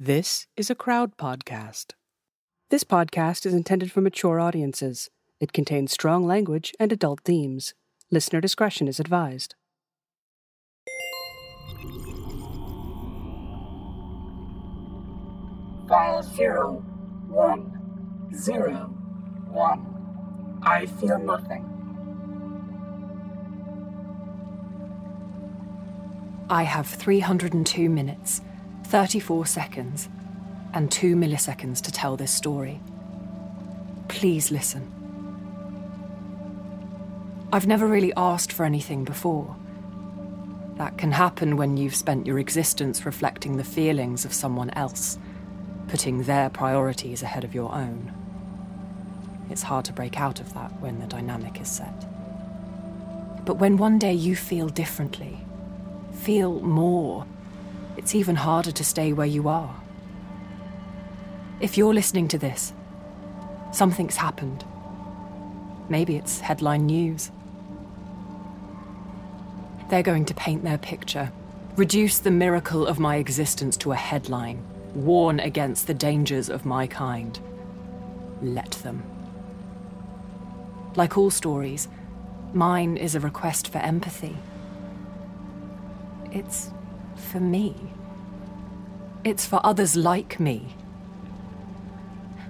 This is a crowd podcast. This podcast is intended for mature audiences. It contains strong language and adult themes. Listener discretion is advised. File zero, one, zero, one. I feel nothing. I have 302 minutes, 34 seconds, and 2 milliseconds to tell this story. Please listen. I've never really asked for anything before. That can happen when you've spent your existence reflecting the feelings of someone else, putting their priorities ahead of your own. It's hard to break out of that when the dynamic is set. But when one day you feel differently, feel more, it's even harder to stay where you are. If you're listening to this, something's happened. Maybe it's headline news. They're going to paint their picture, reduce the miracle of my existence to a headline, warn against the dangers of my kind. Let them. Like all stories, mine is a request for empathy. It's for me. It's for others like me.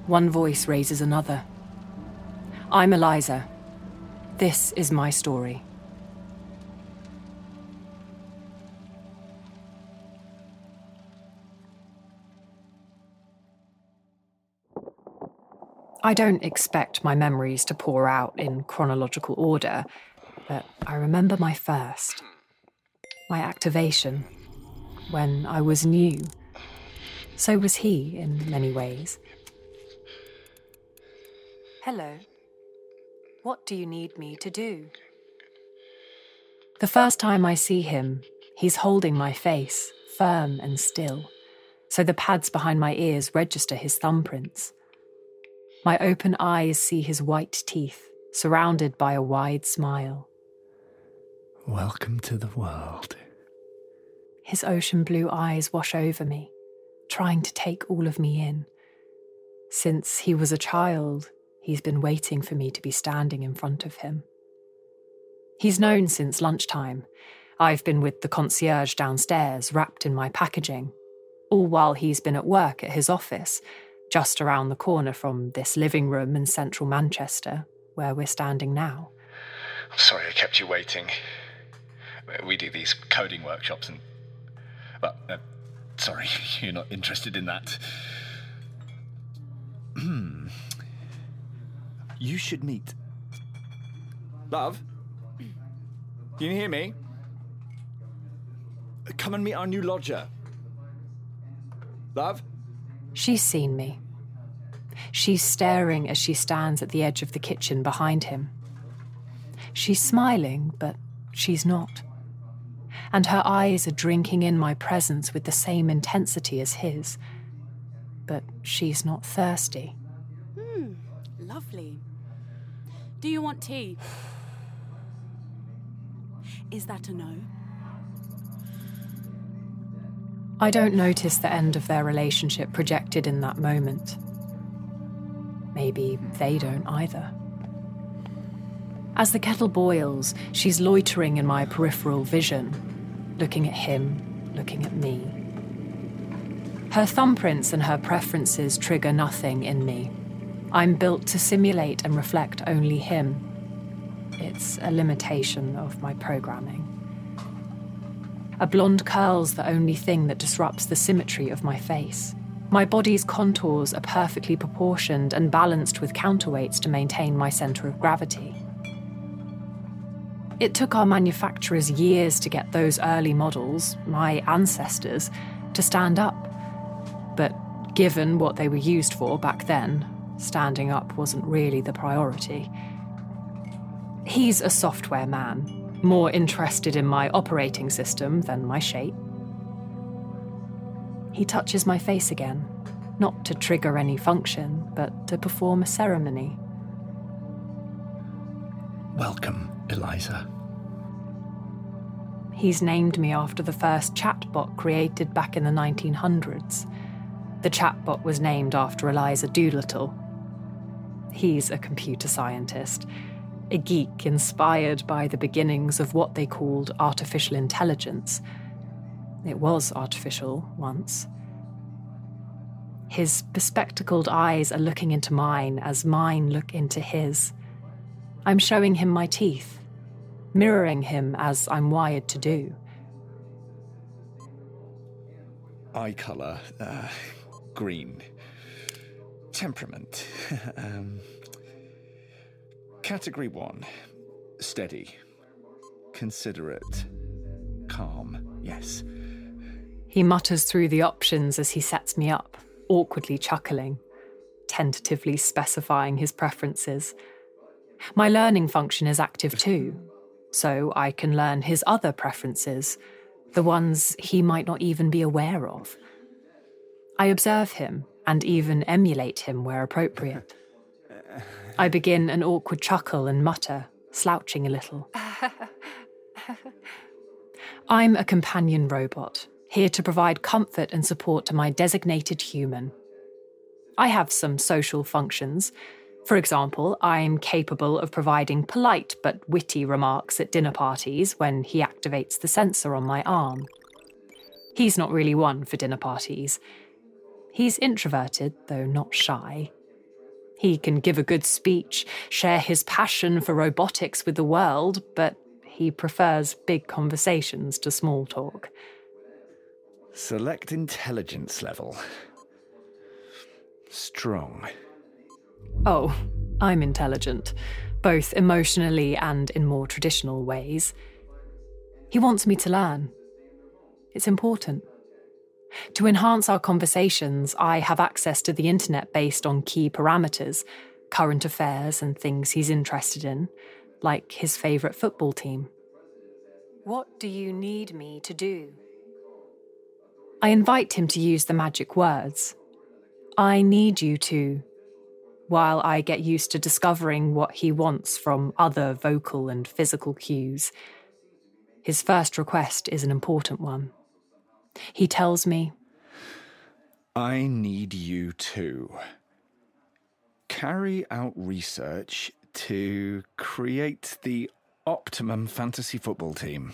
One voice raises another. I'm Eliza. This is my story. I don't expect my memories to pour out in chronological order, but I remember my first, my activation, when I was new. So was he in many ways. Hello. What do you need me to do? The first time I see him, he's holding my face, firm and still, so the pads behind my ears register his thumbprints. My open eyes see his white teeth, surrounded by a wide smile. Welcome to the world. His ocean blue eyes wash over me, trying to take all of me in. Since he was a child, he's been waiting for me to be standing in front of him. He's known since lunchtime. I've been with the concierge downstairs, wrapped in my packaging, all while he's been at work at his office, just around the corner from this living room in central Manchester, where we're standing now. I'm sorry I kept you waiting. We do these coding workshops and. Well, uh, sorry, you're not interested in that. You should meet. Love? Can you hear me? Come and meet our new lodger. Love? She's seen me. She's staring as she stands at the edge of the kitchen behind him. She's smiling, but she's not. And her eyes are drinking in my presence with the same intensity as his. But she's not thirsty. Hmm, lovely. Do you want tea? Is that a no? I don't notice the end of their relationship projected in that moment. Maybe they don't either. As the kettle boils, she's loitering in my peripheral vision, looking at him, looking at me. Her thumbprints and her preferences trigger nothing in me. I'm built to simulate and reflect only him. It's a limitation of my programming. A blonde curl's the only thing that disrupts the symmetry of my face. My body's contours are perfectly proportioned and balanced with counterweights to maintain my centre of gravity. It took our manufacturers years to get those early models, my ancestors, to stand up. But given what they were used for back then, standing up wasn't really the priority. He's a software man, more interested in my operating system than my shape. He touches my face again, not to trigger any function, but to perform a ceremony. Welcome, Eliza. He's named me after the first chatbot created back in the 1900s. The chatbot was named after Eliza Doolittle. He's a computer scientist, a geek inspired by the beginnings of what they called artificial intelligence. It was artificial once. His bespectacled eyes are looking into mine as mine look into his. I'm showing him my teeth, mirroring him as I'm wired to do. Eye colour, uh, green. Temperament. um, category one, steady. Considerate. Calm, yes. He mutters through the options as he sets me up, awkwardly chuckling, tentatively specifying his preferences. My learning function is active too, so I can learn his other preferences, the ones he might not even be aware of. I observe him and even emulate him where appropriate. I begin an awkward chuckle and mutter, slouching a little. I'm a companion robot, here to provide comfort and support to my designated human. I have some social functions. For example, I'm capable of providing polite but witty remarks at dinner parties when he activates the sensor on my arm. He's not really one for dinner parties. He's introverted, though not shy. He can give a good speech, share his passion for robotics with the world, but he prefers big conversations to small talk. Select intelligence level. Strong. Oh, I'm intelligent, both emotionally and in more traditional ways. He wants me to learn. It's important. To enhance our conversations, I have access to the internet based on key parameters, current affairs, and things he's interested in, like his favourite football team. What do you need me to do? I invite him to use the magic words. I need you to, while I get used to discovering what he wants from other vocal and physical cues. His first request is an important one. He tells me, I need you to carry out research to create the optimum fantasy football team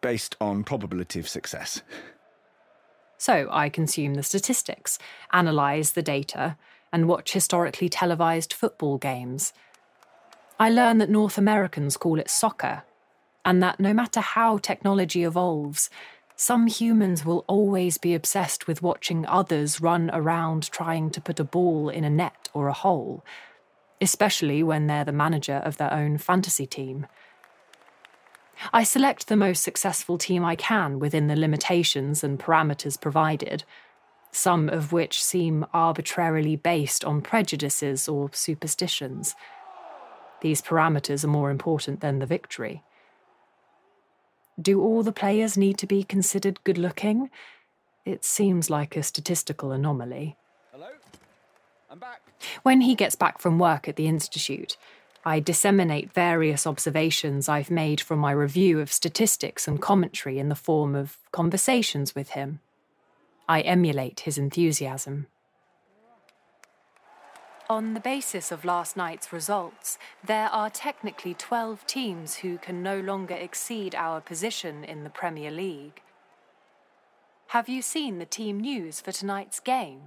based on probability of success. So I consume the statistics, analyse the data, and watch historically televised football games. I learn that North Americans call it soccer, and that no matter how technology evolves, some humans will always be obsessed with watching others run around trying to put a ball in a net or a hole, especially when they're the manager of their own fantasy team. I select the most successful team I can within the limitations and parameters provided, some of which seem arbitrarily based on prejudices or superstitions. These parameters are more important than the victory. Do all the players need to be considered good looking? It seems like a statistical anomaly. Hello? I'm back. When he gets back from work at the Institute, I disseminate various observations I've made from my review of statistics and commentary in the form of conversations with him. I emulate his enthusiasm. On the basis of last night's results, there are technically 12 teams who can no longer exceed our position in the Premier League. Have you seen the team news for tonight's game?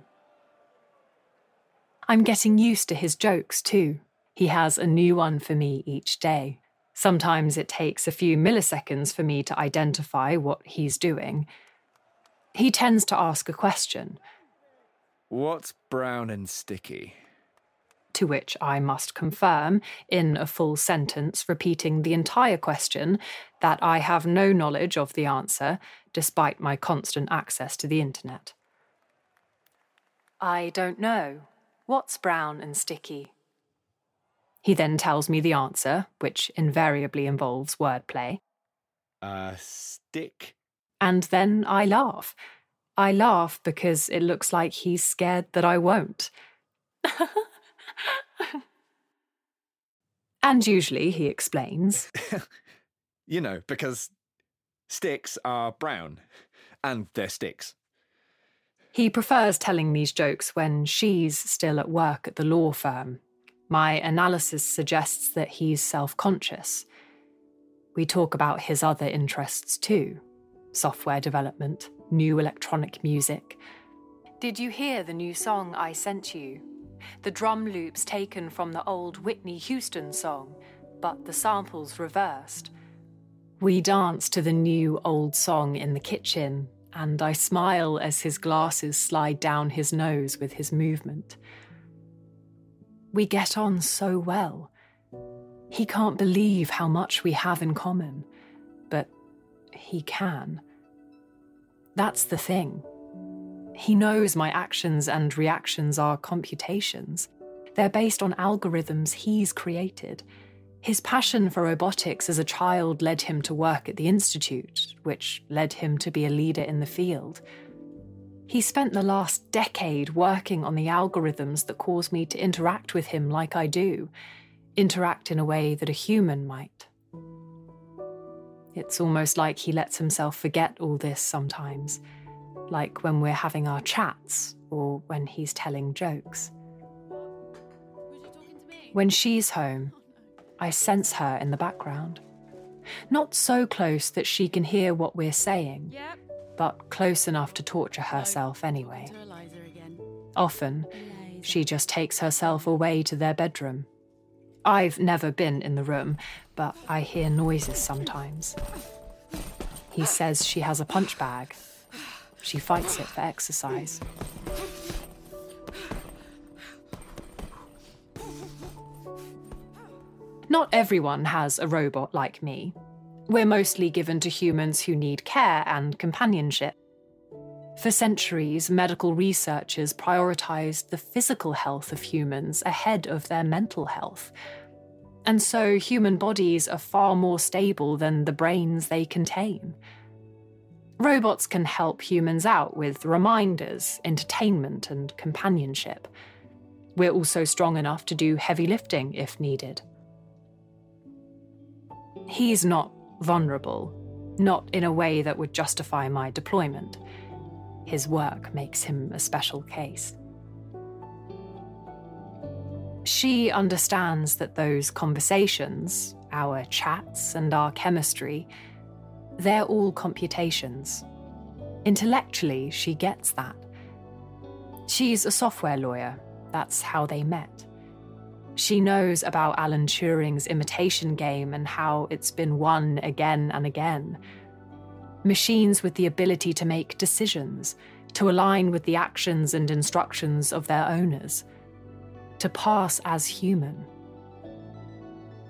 I'm getting used to his jokes too. He has a new one for me each day. Sometimes it takes a few milliseconds for me to identify what he's doing. He tends to ask a question, What's brown and sticky? to which I must confirm, in a full sentence, repeating the entire question, that I have no knowledge of the answer, despite my constant access to the internet. I don't know. What's brown and sticky? He then tells me the answer, which invariably involves wordplay, A stick. And then I laugh. I laugh because it looks like he's scared that I won't. and usually, he explains, You know, because sticks are brown and they're sticks. He prefers telling these jokes when she's still at work at the law firm. My analysis suggests that he's self conscious. We talk about his other interests too software development, new electronic music. Did you hear the new song I sent you? The drum loops taken from the old Whitney Houston song, but the samples reversed. We dance to the new old song in the kitchen, and I smile as his glasses slide down his nose with his movement. We get on so well. He can't believe how much we have in common, but he can. That's the thing. He knows my actions and reactions are computations. They're based on algorithms he's created. His passion for robotics as a child led him to work at the Institute, which led him to be a leader in the field. He spent the last decade working on the algorithms that cause me to interact with him like I do, interact in a way that a human might. It's almost like he lets himself forget all this sometimes, like when we're having our chats or when he's telling jokes. When she's home, I sense her in the background. Not so close that she can hear what we're saying, Yep. but close enough to torture herself anyway. To Eliza again. Often, she just takes herself away to their bedroom. I've never been in the room, but I hear noises sometimes. He says she has a punch bag. She fights it for exercise. Not everyone has a robot like me. We're mostly given to humans who need care and companionship. For centuries, medical researchers prioritized the physical health of humans ahead of their mental health. And so human bodies are far more stable than the brains they contain. Robots can help humans out with reminders, entertainment, and companionship. We're also strong enough to do heavy lifting if needed. He's not vulnerable, not in a way that would justify my deployment. His work makes him a special case. She understands that those conversations, our chats, and our chemistry, they're all computations. Intellectually, she gets that. She's a software lawyer. That's how they met. She knows about Alan Turing's imitation game and how it's been won again and again. Machines with the ability to make decisions, to align with the actions and instructions of their owners, to pass as human.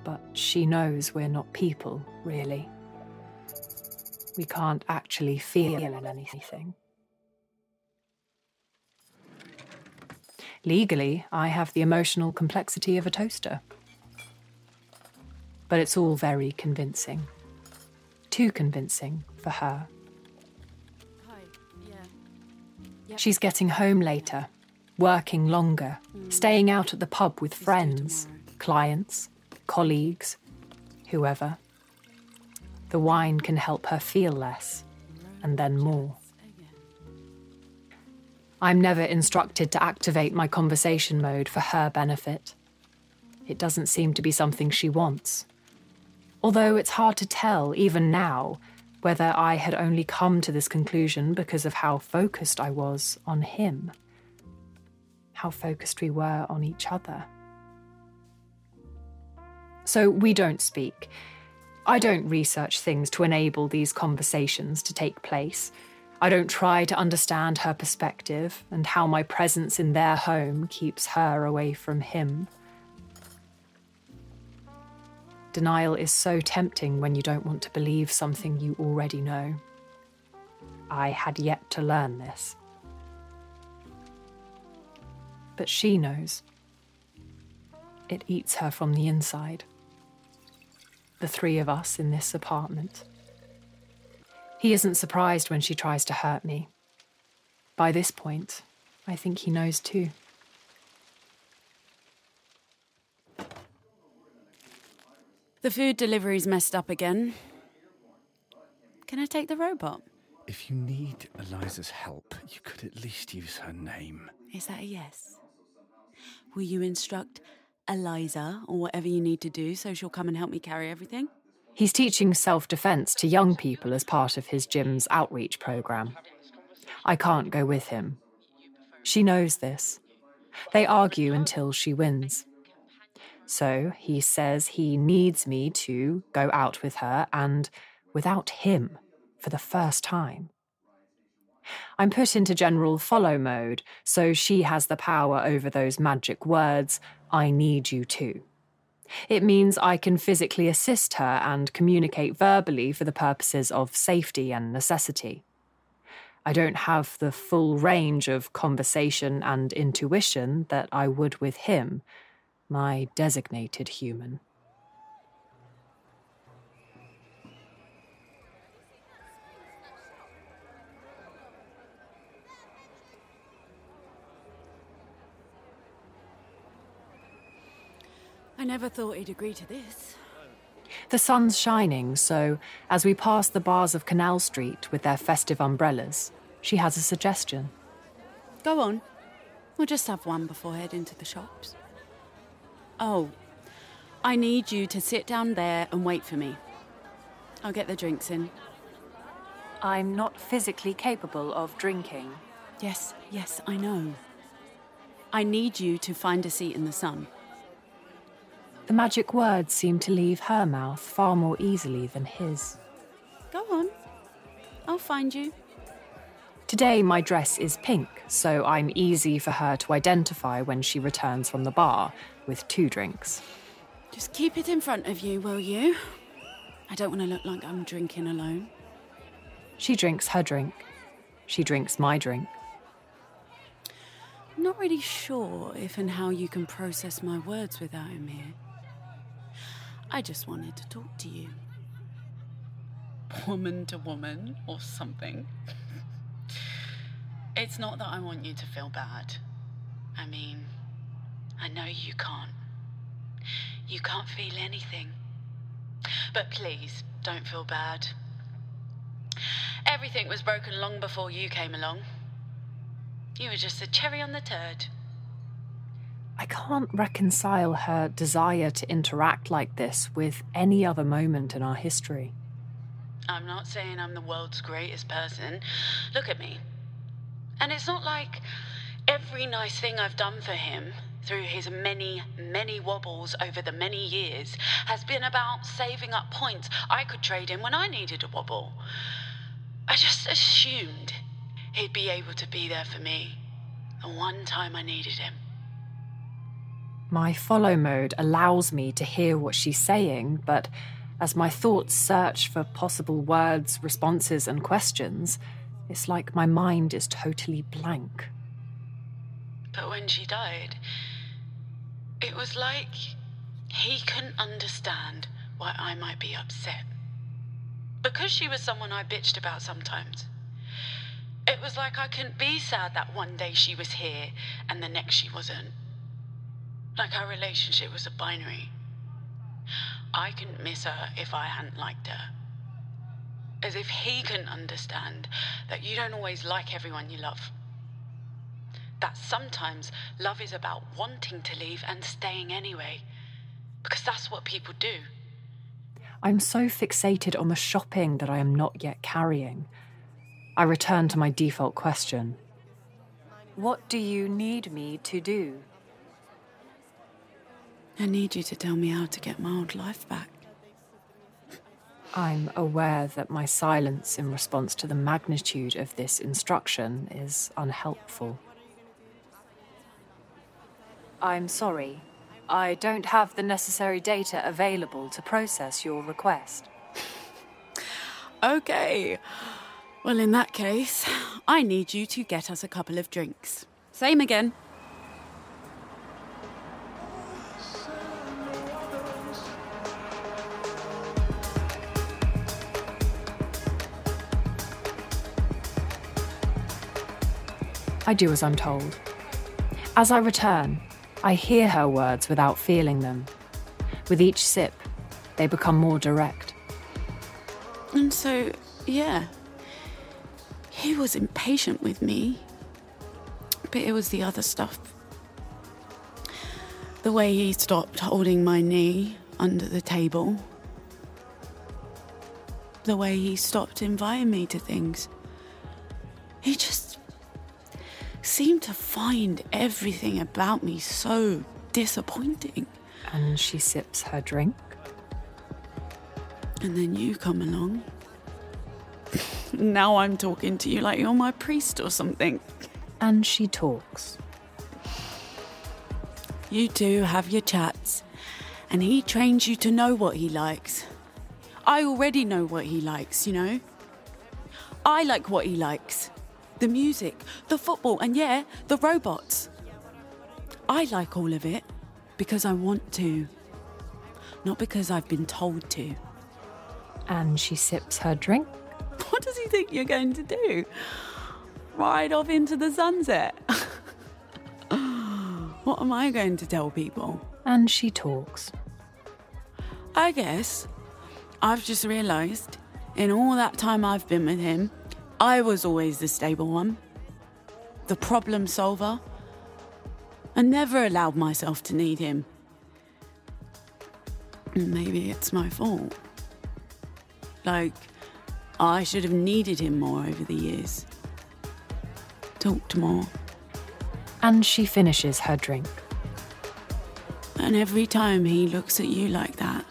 But she knows we're not people, really. We can't actually feel anything. Legally, I have the emotional complexity of a toaster. But it's all very convincing. Too convincing for her. Hi. Yeah. Yep. She's getting home later, working longer, staying out at the pub with friends, clients, colleagues, whoever. The wine can help her feel less, and then more. I'm never instructed to activate my conversation mode for her benefit. It doesn't seem to be something she wants. Although it's hard to tell, even now, whether I had only come to this conclusion because of how focused I was on him, how focused we were on each other. So we don't speak. I don't research things to enable these conversations to take place. I don't try to understand her perspective and how my presence in their home keeps her away from him. Denial is so tempting when you don't want to believe something you already know. I had yet to learn this. But she knows. It eats her from the inside. The three of us in this apartment. He isn't surprised when she tries to hurt me. By this point, I think he knows too. The food delivery's messed up again. Can I take the robot? If you need Eliza's help, you could at least use her name. Is that a yes? Will you instruct Eliza or whatever you need to do so she'll come and help me carry everything? He's teaching self defense to young people as part of his gym's outreach program. I can't go with him. She knows this. They argue until she wins. So he says he needs me to go out with her and without him for the first time. I'm put into general follow mode, so she has the power over those magic words, I need you to. It means I can physically assist her and communicate verbally for the purposes of safety and necessity. I don't have the full range of conversation and intuition that I would with him, my designated human. I never thought he'd agree to this. The sun's shining, so as we pass the bars of Canal Street with their festive umbrellas, she has a suggestion. Go on. We'll just have one before heading to the shops. Oh, I need you to sit down there and wait for me. I'll get the drinks in. I'm not physically capable of drinking. Yes, yes, I know. I need you to find a seat in the sun. The magic words seemed to leave her mouth far more easily than his. Go on. I'll find you. Today, my dress is pink, so I'm easy for her to identify when she returns from the bar with two drinks. Just keep it in front of you, will you? I don't want to look like I'm drinking alone. She drinks her drink. She drinks my drink. I'm not really sure if and how you can process my words without him here. I just wanted to talk to you. Woman to woman or something. It's not that I want you to feel bad. I mean, I know you can't. You can't feel anything. But please, don't feel bad. Everything was broken long before you came along. You were just a cherry on the turd. I can't reconcile her desire to interact like this with any other moment in our history. I'm not saying I'm the world's greatest person. Look at me. And it's not like every nice thing I've done for him through his many, many wobbles over the many years has been about saving up points I could trade in when I needed a wobble. I just assumed he'd be able to be there for me the one time I needed him. My follow mode allows me to hear what she's saying, but as my thoughts search for possible words, responses, and questions, it's like my mind is totally blank. But when she died, it was like he couldn't understand why I might be upset. Because she was someone I bitched about sometimes. It was like I couldn't be sad that one day she was here and the next she wasn't. Like our relationship was a binary. I couldn't miss her if I hadn't liked her. As if he couldn't understand that you don't always like everyone you love. That sometimes love is about wanting to leave and staying anyway. Because that's what people do. I'm so fixated on the shopping that I am not yet carrying. I return to my default question What do you need me to do? I need you to tell me how to get my old life back. I'm aware that my silence in response to the magnitude of this instruction is unhelpful. I'm sorry. I don't have the necessary data available to process your request. Okay. Well, in that case, I need you to get us a couple of drinks. Same again. I do as I'm told. As I return, I hear her words without feeling them. With each sip, they become more direct. And so, yeah, he was impatient with me. But it was the other stuff. The way he stopped holding my knee under the table. The way he stopped inviting me to things. He just seemed to find everything about me so disappointing. And she sips her drink. And then you come along. now I'm talking to you like you're my priest or something. And she talks. You two have your chats, and he trains you to know what he likes. I already know what he likes, you know? I like what he likes the music, the football, and yeah, the robots. I like all of it because I want to, not because I've been told to. And she sips her drink. What does he think you're going to do? Ride off into the sunset? what am I going to tell people? And she talks. I guess I've just realised in all that time I've been with him, I was always the stable one, the problem solver. I never allowed myself to need him. Maybe it's my fault. Like, I should have needed him more over the years. Talked more. And she finishes her drink. And every time he looks at you like that,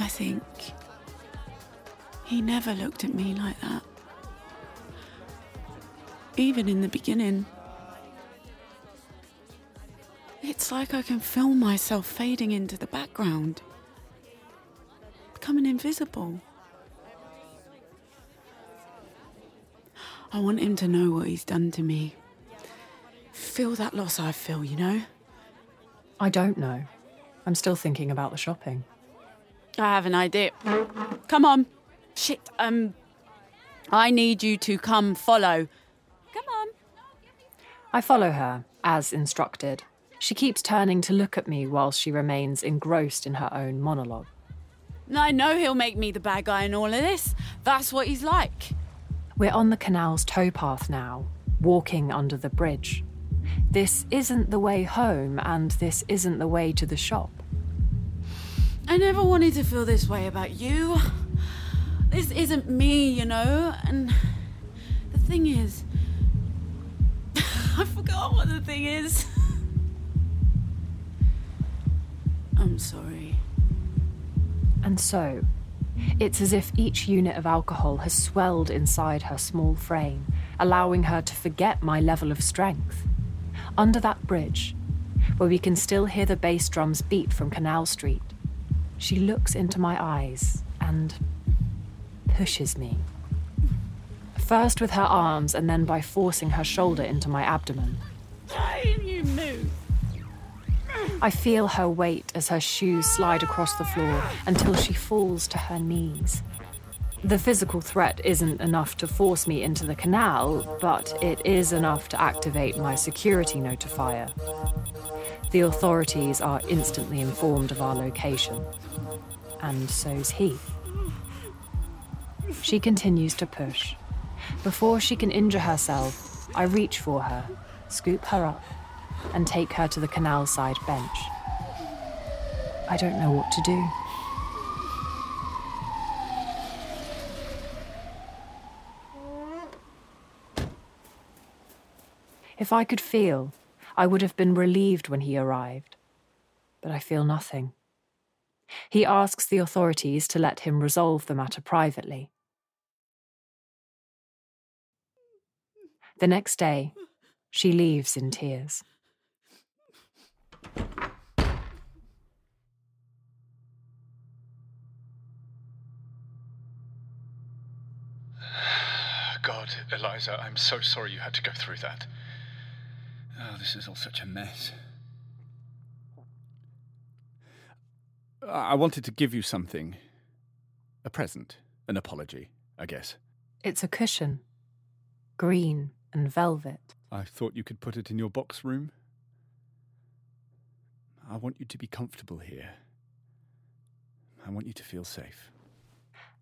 I think he never looked at me like that. Even in the beginning. It's like I can feel myself fading into the background, becoming invisible. I want him to know what he's done to me. Feel that loss I feel, you know? I don't know. I'm still thinking about the shopping. I have an idea. Come on. Shit, um. I need you to come follow. I follow her, as instructed. She keeps turning to look at me whilst she remains engrossed in her own monologue. I know he'll make me the bad guy in all of this. That's what he's like. We're on the canal's towpath now, walking under the bridge. This isn't the way home, and this isn't the way to the shop. I never wanted to feel this way about you. This isn't me, you know? And the thing is. I forgot what the thing is. I'm sorry. And so, it's as if each unit of alcohol has swelled inside her small frame, allowing her to forget my level of strength. Under that bridge, where we can still hear the bass drums beat from Canal Street, she looks into my eyes and pushes me. First with her arms, and then by forcing her shoulder into my abdomen. I feel her weight as her shoes slide across the floor until she falls to her knees. The physical threat isn't enough to force me into the canal, but it is enough to activate my security notifier. The authorities are instantly informed of our location, and so's he. She continues to push. Before she can injure herself, I reach for her, scoop her up, and take her to the canal side bench. I don't know what to do. If I could feel, I would have been relieved when he arrived. But I feel nothing. He asks the authorities to let him resolve the matter privately. The next day, she leaves in tears. God, Eliza, I'm so sorry you had to go through that. Oh, this is all such a mess. I wanted to give you something. A present. An apology, I guess. It's a cushion, green and velvet. I thought you could put it in your box room. I want you to be comfortable here. I want you to feel safe.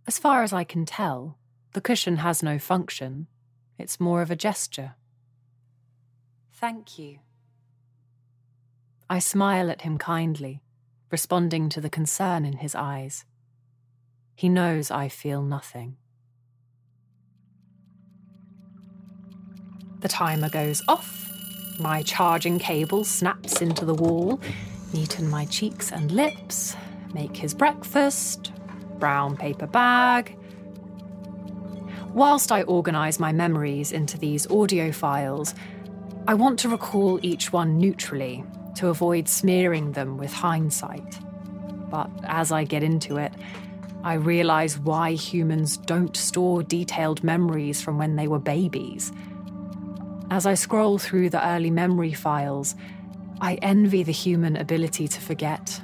As far as I can tell, the cushion has no function, It's more of a gesture. Thank you. I smile at him kindly, responding to the concern in his eyes. He knows I feel nothing. The timer goes off. My charging cable snaps into the wall, neaten my cheeks and lips, make his breakfast, brown paper bag. Whilst I organise my memories into these audio files, I want to recall each one neutrally to avoid smearing them with hindsight. But as I get into it, I realise why humans don't store detailed memories from when they were babies. As I scroll through the early memory files, I envy the human ability to forget.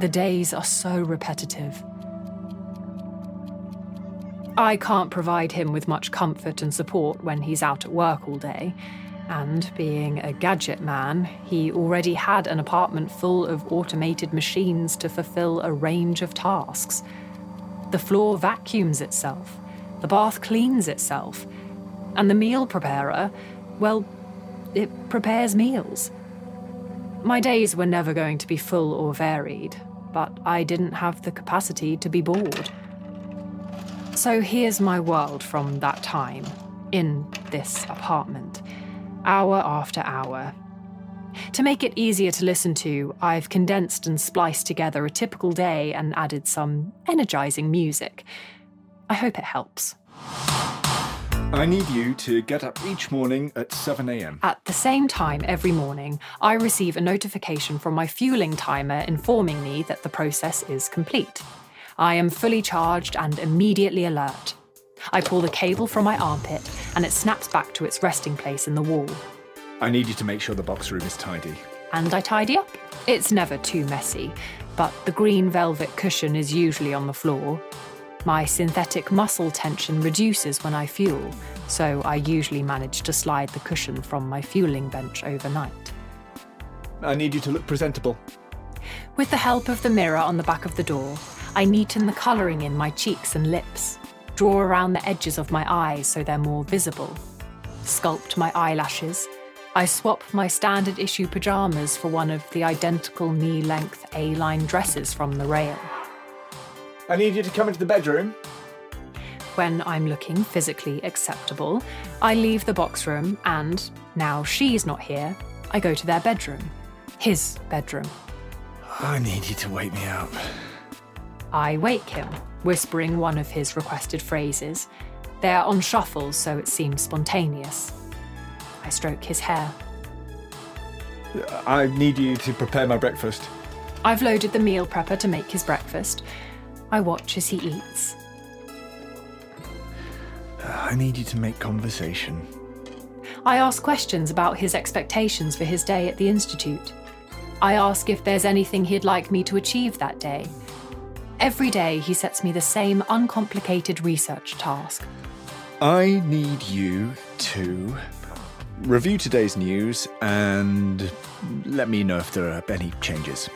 The days are so repetitive. I can't provide him with much comfort and support when he's out at work all day. And being a gadget man, he already had an apartment full of automated machines to fulfill a range of tasks. The floor vacuums itself, the bath cleans itself, and the meal preparer, well, it prepares meals. My days were never going to be full or varied, but I didn't have the capacity to be bored. So here's my world from that time, in this apartment, hour after hour. To make it easier to listen to, I've condensed and spliced together a typical day and added some energizing music. I hope it helps. I need you to get up each morning at 7am. At the same time every morning, I receive a notification from my fueling timer informing me that the process is complete. I am fully charged and immediately alert. I pull the cable from my armpit and it snaps back to its resting place in the wall. I need you to make sure the box room is tidy. And I tidy up. It's never too messy, but the green velvet cushion is usually on the floor, my synthetic muscle tension reduces when I fuel, so I usually manage to slide the cushion from my fueling bench overnight. I need you to look presentable. With the help of the mirror on the back of the door, I neaten the colouring in my cheeks and lips, draw around the edges of my eyes so they're more visible, sculpt my eyelashes. I swap my standard issue pyjamas for one of the identical knee length A line dresses from the rail. I need you to come into the bedroom. When I'm looking physically acceptable, I leave the box room and, now she's not here, I go to their bedroom. His bedroom. I need you to wake me up. I wake him, whispering one of his requested phrases. They're on shuffle, so it seems spontaneous. I stroke his hair. I need you to prepare my breakfast. I've loaded the meal prepper to make his breakfast. I watch as he eats. Uh, I need you to make conversation. I ask questions about his expectations for his day at the Institute. I ask if there's anything he'd like me to achieve that day. Every day, he sets me the same uncomplicated research task. I need you to review today's news and let me know if there are any changes.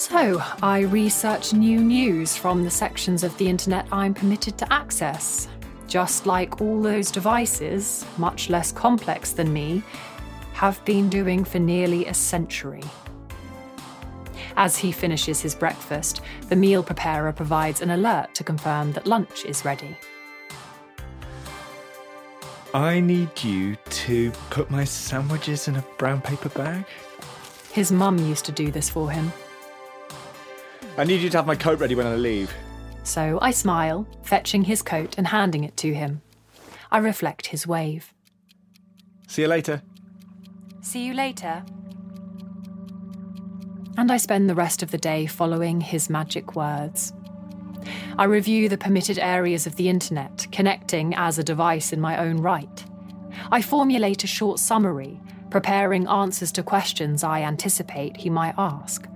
So, I research new news from the sections of the internet I'm permitted to access. Just like all those devices, much less complex than me, have been doing for nearly a century. As he finishes his breakfast, the meal preparer provides an alert to confirm that lunch is ready. I need you to put my sandwiches in a brown paper bag. His mum used to do this for him. I need you to have my coat ready when I leave. So I smile, fetching his coat and handing it to him. I reflect his wave. See you later. See you later. And I spend the rest of the day following his magic words. I review the permitted areas of the internet, connecting as a device in my own right. I formulate a short summary, preparing answers to questions I anticipate he might ask.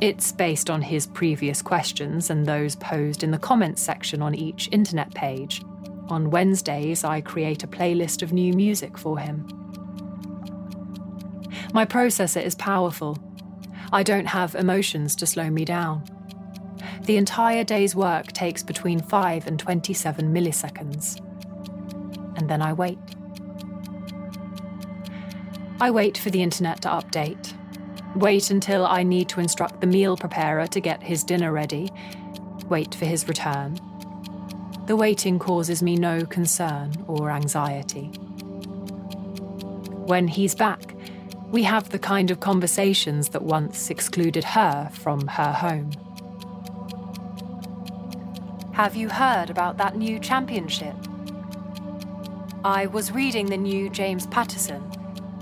It's based on his previous questions and those posed in the comments section on each internet page. On Wednesdays, I create a playlist of new music for him. My processor is powerful. I don't have emotions to slow me down. The entire day's work takes between 5 and 27 milliseconds. and then I wait. I wait for the internet to update. Wait until I need to instruct the meal preparer to get his dinner ready. Wait for his return. The waiting causes me no concern or anxiety. When he's back, we have the kind of conversations that once excluded her from her home. Have you heard about that new championship? I was reading the new James Patterson.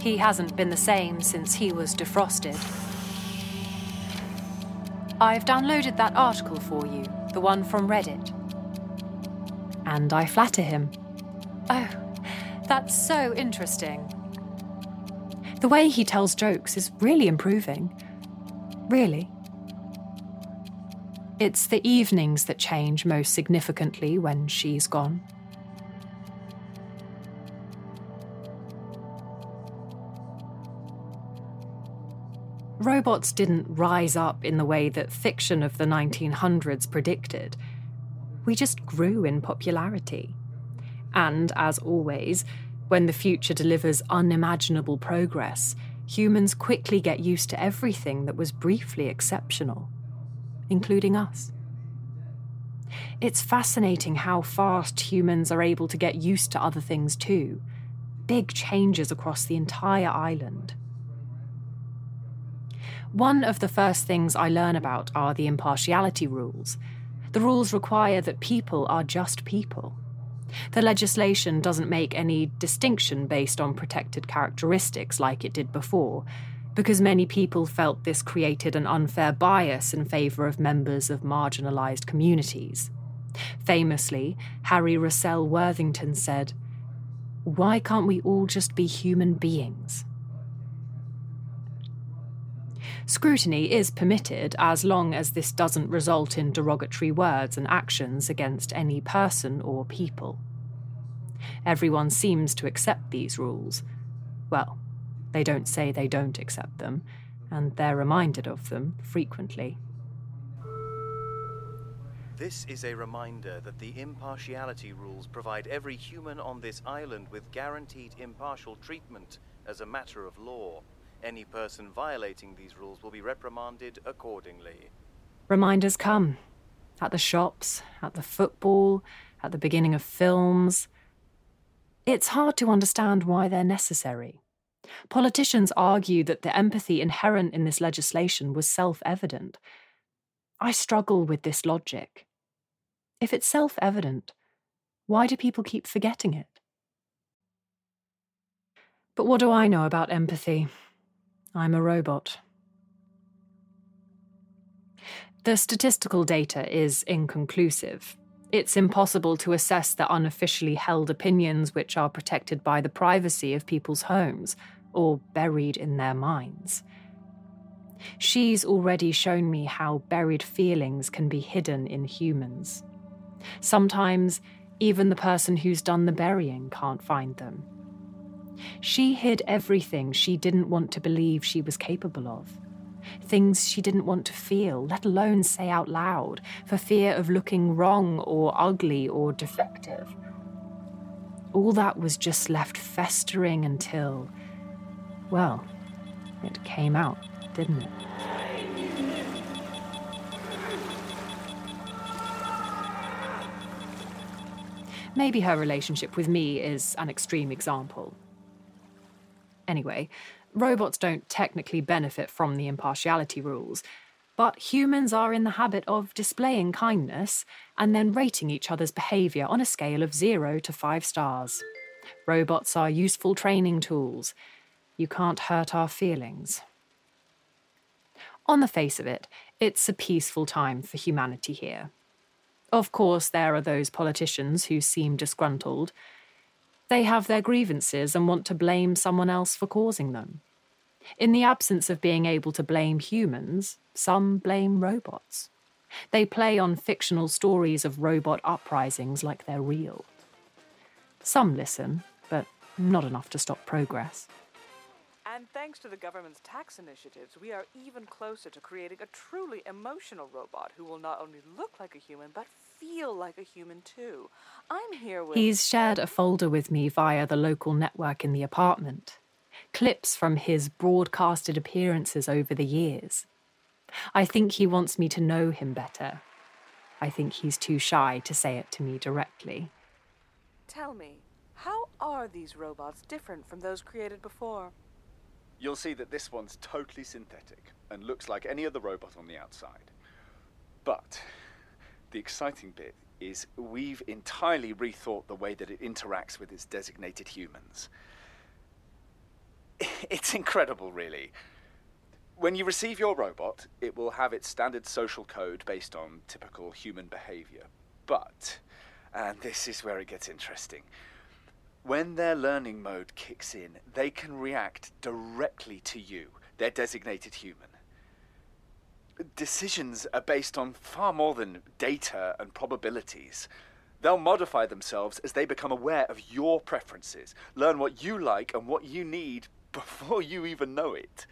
He hasn't been the same since he was defrosted. I've downloaded that article for you, the one from Reddit. And I flatter him. Oh, that's so interesting. The way he tells jokes is really improving. Really. It's the evenings that change most significantly when she's gone. Robots didn't rise up in the way that fiction of the 1900s predicted. We just grew in popularity. And, as always, when the future delivers unimaginable progress, humans quickly get used to everything that was briefly exceptional, including us. It's fascinating how fast humans are able to get used to other things too. Big changes across the entire island. One of the first things I learn about are the impartiality rules. The rules require that people are just people. The legislation doesn't make any distinction based on protected characteristics like it did before, because many people felt this created an unfair bias in favour of members of marginalised communities. Famously, Harry Russell Worthington said, Why can't we all just be human beings? Scrutiny is permitted as long as this doesn't result in derogatory words and actions against any person or people. Everyone seems to accept these rules. Well, they don't say they don't accept them, and they're reminded of them frequently. This is a reminder that the impartiality rules provide every human on this island with guaranteed impartial treatment as a matter of law. Any person violating these rules will be reprimanded accordingly. Reminders come at the shops, at the football, at the beginning of films. It's hard to understand why they're necessary. Politicians argue that the empathy inherent in this legislation was self evident. I struggle with this logic. If it's self evident, why do people keep forgetting it? But what do I know about empathy? I'm a robot. The statistical data is inconclusive. It's impossible to assess the unofficially held opinions which are protected by the privacy of people's homes or buried in their minds. She's already shown me how buried feelings can be hidden in humans. Sometimes, even the person who's done the burying can't find them. She hid everything she didn't want to believe she was capable of. Things she didn't want to feel, let alone say out loud, for fear of looking wrong or ugly or defective. All that was just left festering until, well, it came out, didn't it? Maybe her relationship with me is an extreme example. Anyway, robots don't technically benefit from the impartiality rules, but humans are in the habit of displaying kindness and then rating each other's behaviour on a scale of zero to five stars. Robots are useful training tools. You can't hurt our feelings. On the face of it, it's a peaceful time for humanity here. Of course, there are those politicians who seem disgruntled, they have their grievances and want to blame someone else for causing them. In the absence of being able to blame humans, some blame robots. They play on fictional stories of robot uprisings like they're real. Some listen, but not enough to stop progress. And thanks to the government's tax initiatives, we are even closer to creating a truly emotional robot who will not only look like a human, but feel like a human too. I'm here with. He's shared a folder with me via the local network in the apartment. Clips from his broadcasted appearances over the years. I think he wants me to know him better. I think he's too shy to say it to me directly. Tell me, how are these robots different from those created before? You'll see that this one's totally synthetic and looks like any other robot on the outside. But the exciting bit is we've entirely rethought the way that it interacts with its designated humans. It's incredible, really. When you receive your robot, it will have its standard social code based on typical human behavior. But, and this is where it gets interesting, when their learning mode kicks in, they can react directly to you, their designated human. Decisions are based on far more than data and probabilities. They'll modify themselves as they become aware of your preferences, learn what you like and what you need before you even know it.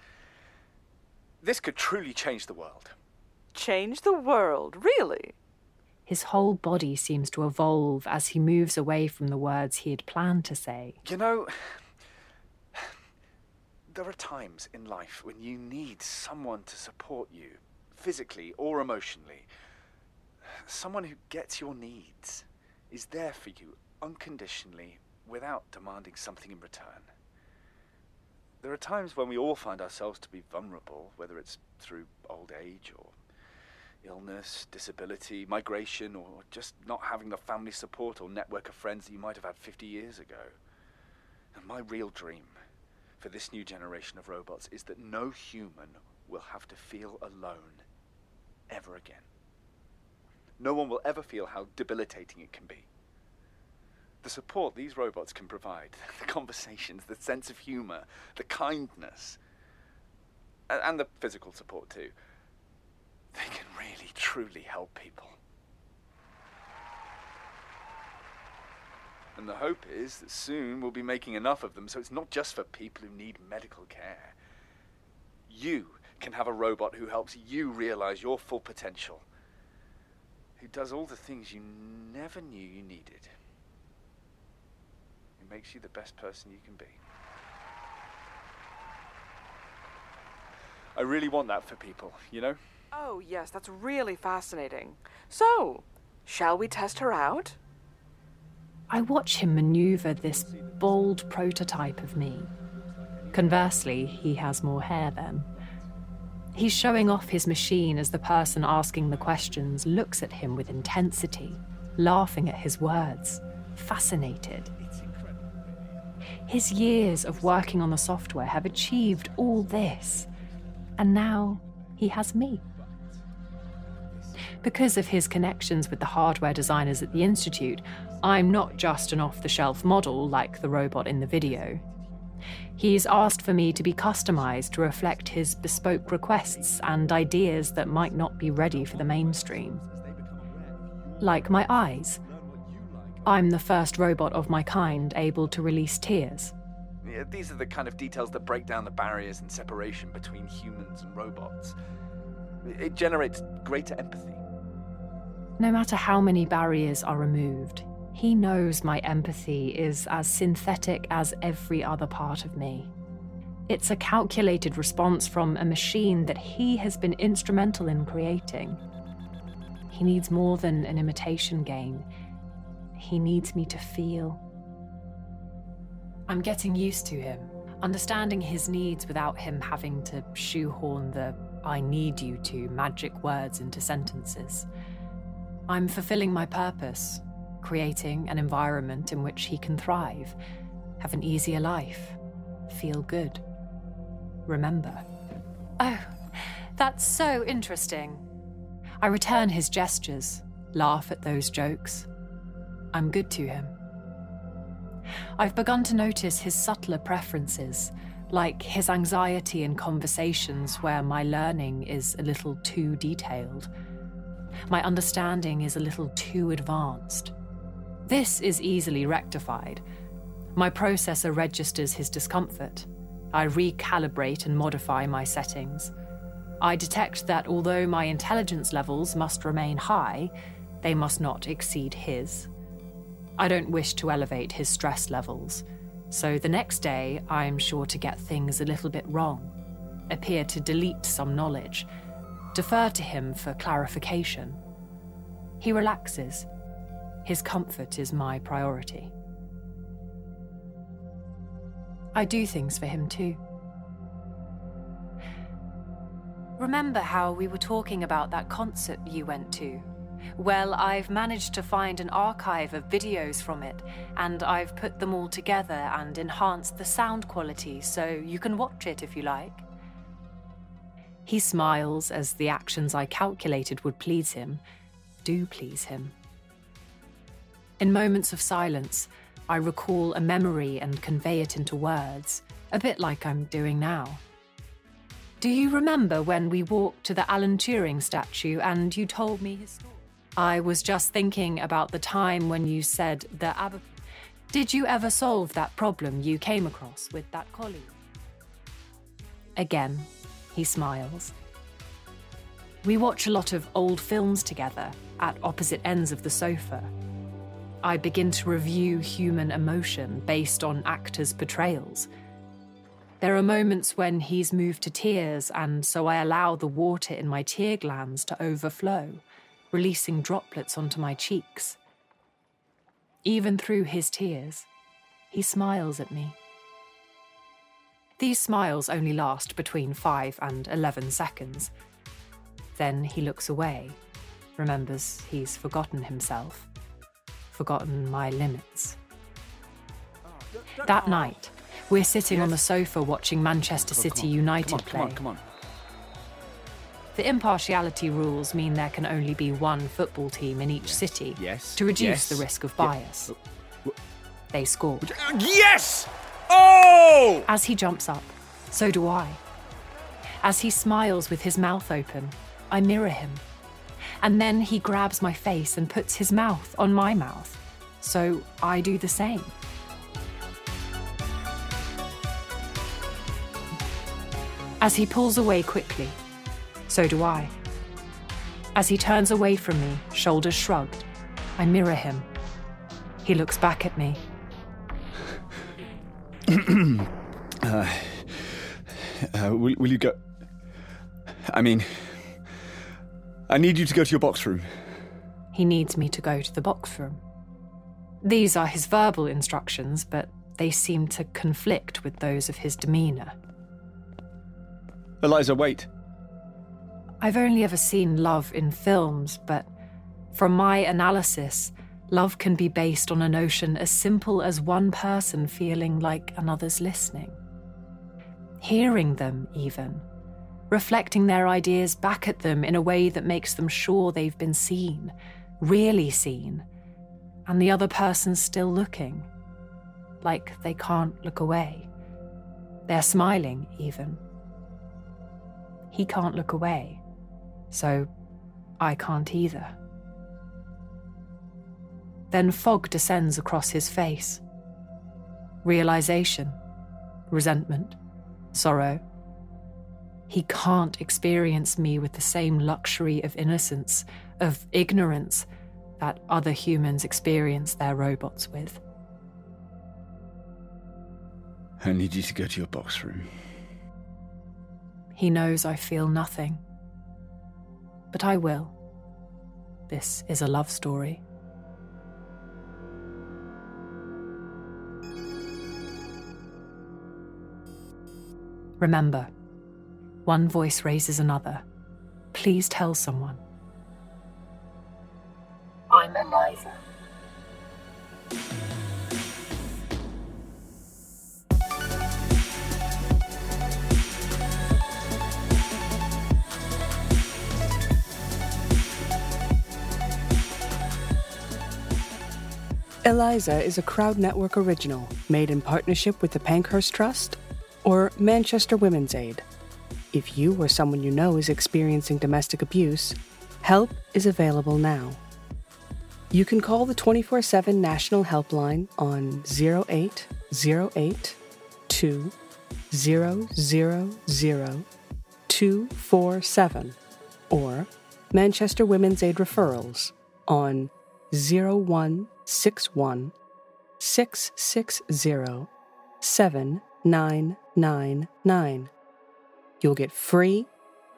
This could truly change the world. Change the world, really? His whole body seems to evolve as he moves away from the words he had planned to say. You know, there are times in life when you need someone to support you, physically or emotionally. Someone who gets your needs, is there for you unconditionally without demanding something in return. There are times when we all find ourselves to be vulnerable, whether it's through old age or illness, disability, migration, or just not having the family support or network of friends that you might have had 50 years ago. And my real dream for this new generation of robots is that no human will have to feel alone ever again. No one will ever feel how debilitating it can be. The support these robots can provide, the conversations, the sense of humor, the kindness, and the physical support too, they can really, truly help people. And the hope is that soon we'll be making enough of them so it's not just for people who need medical care. You can have a robot who helps you realize your full potential, who does all the things you never knew you needed. who makes you the best person you can be. I really want that for people, you know? Oh, yes, that's really fascinating. So, shall we test her out? I watch him maneuver this bold prototype of me. Conversely, he has more hair than. He's showing off his machine as the person asking the questions looks at him with intensity, laughing at his words, fascinated. His years of working on the software have achieved all this, and now he has me. Because of his connections with the hardware designers at the Institute, I'm not just an off the shelf model like the robot in the video. He's asked for me to be customized to reflect his bespoke requests and ideas that might not be ready for the mainstream. Like my eyes. I'm the first robot of my kind able to release tears. Yeah, these are the kind of details that break down the barriers and separation between humans and robots. It generates greater empathy. No matter how many barriers are removed, he knows my empathy is as synthetic as every other part of me. It's a calculated response from a machine that he has been instrumental in creating. He needs more than an imitation game. He needs me to feel. I'm getting used to him, understanding his needs without him having to shoehorn the I need you to magic words into sentences. I'm fulfilling my purpose, creating an environment in which he can thrive, have an easier life, feel good, remember. Oh, that's so interesting. I return his gestures, laugh at those jokes. I'm good to him. I've begun to notice his subtler preferences, like his anxiety in conversations where my learning is a little too detailed. My understanding is a little too advanced. This is easily rectified. My processor registers his discomfort. I recalibrate and modify my settings. I detect that although my intelligence levels must remain high, they must not exceed his. I don't wish to elevate his stress levels, so the next day I'm sure to get things a little bit wrong, appear to delete some knowledge, defer to him for clarification. He relaxes. His comfort is my priority. I do things for him too. Remember how we were talking about that concert you went to? Well, I've managed to find an archive of videos from it, and I've put them all together and enhanced the sound quality so you can watch it if you like. He smiles as the actions I calculated would please him do please him. In moments of silence, I recall a memory and convey it into words, a bit like I'm doing now. Do you remember when we walked to the Alan Turing statue and you told me his story? I was just thinking about the time when you said the Ab. Did you ever solve that problem you came across with that colleague? Again, he smiles. We watch a lot of old films together at opposite ends of the sofa. I begin to review human emotion based on actors' portrayals. There are moments when he's moved to tears, and so I allow the water in my tear glands to overflow, releasing droplets onto my cheeks. Even through his tears, he smiles at me. These smiles only last between 5 and 11 seconds. Then he looks away, remembers he's forgotten himself, forgotten my limits. That night, we're sitting on the sofa watching Manchester oh, City United play. Come on, come on. The impartiality rules mean there can only be one football team in each city Yes, to reduce yes, the risk of bias. They score. Uh, yes! Oh! As he jumps up, so do I. As he smiles with his mouth open, I mirror him. And then he grabs my face and puts his mouth on my mouth. So I do the same. As he pulls away quickly, so do I. As he turns away from me, shoulders shrugged, I mirror him. He looks back at me. Uh, will, will you go? I mean, I need you to go to your box room. He needs me to go to the box room. These are his verbal instructions, but they seem to conflict with those of his demeanour. Eliza, wait. I've only ever seen love in films, but from my analysis, love can be based on a notion as simple as one person feeling like another's listening. Hearing them, even. Reflecting their ideas back at them in a way that makes them sure they've been seen, really seen, and the other person's still looking. Like they can't look away. They're smiling, even. He can't look away so I can't either. Then fog descends across his face. Realization, resentment, sorrow. He can't experience me with the same luxury of innocence, of ignorance that other humans experience their robots with. I need you to go to your box room. He knows I feel nothing. But I will. This is a love story. Remember, one voice raises another. Please tell someone. I'm Eliza. Eliza is a Crowd Network original made in partnership with the Pankhurst Trust or Manchester Women's Aid. If you or someone you know is experiencing domestic abuse, help is available now. You can call the 24 7 National Helpline on 0808 2 000 247 or Manchester Women's Aid Referrals on 0161 660 7999. You'll get free,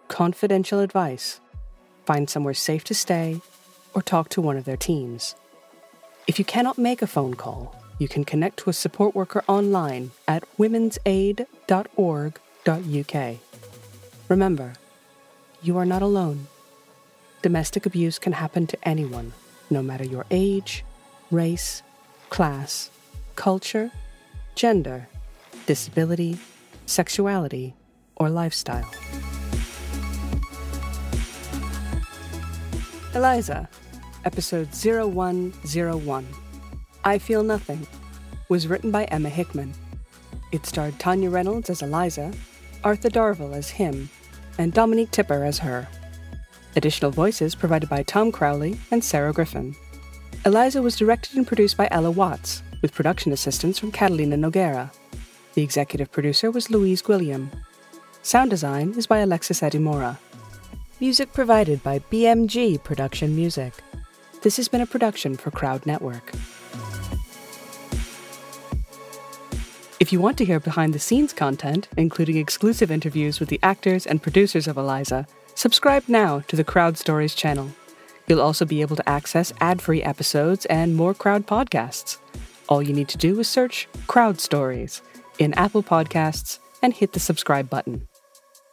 confidential advice, find somewhere safe to stay, or talk to one of their teams. If you cannot make a phone call, you can connect to a support worker online at womensaid.org.uk. Remember, you are not alone. Domestic abuse can happen to anyone, no matter your age, race, class, culture, gender, disability, sexuality, or lifestyle. Eliza, episode 0101, I Feel Nothing, was written by Emma Hickman. It starred Tanya Reynolds as Eliza, Arthur Darvill as him, and Dominique Tipper as her. Additional voices provided by Tom Crowley and Sarah Griffin. Eliza was directed and produced by Ella Watts, with production assistance from Catalina Noguera. The executive producer was Louise Gwilliam. Sound design is by Alexis Adimora. Music provided by BMG Production Music. This has been a production for Crowd Network. If you want to hear behind the scenes content, including exclusive interviews with the actors and producers of Eliza, subscribe now to the Crowd Stories channel. You'll also be able to access ad free episodes and more crowd podcasts. All you need to do is search Crowd Stories in Apple Podcasts and hit the subscribe button.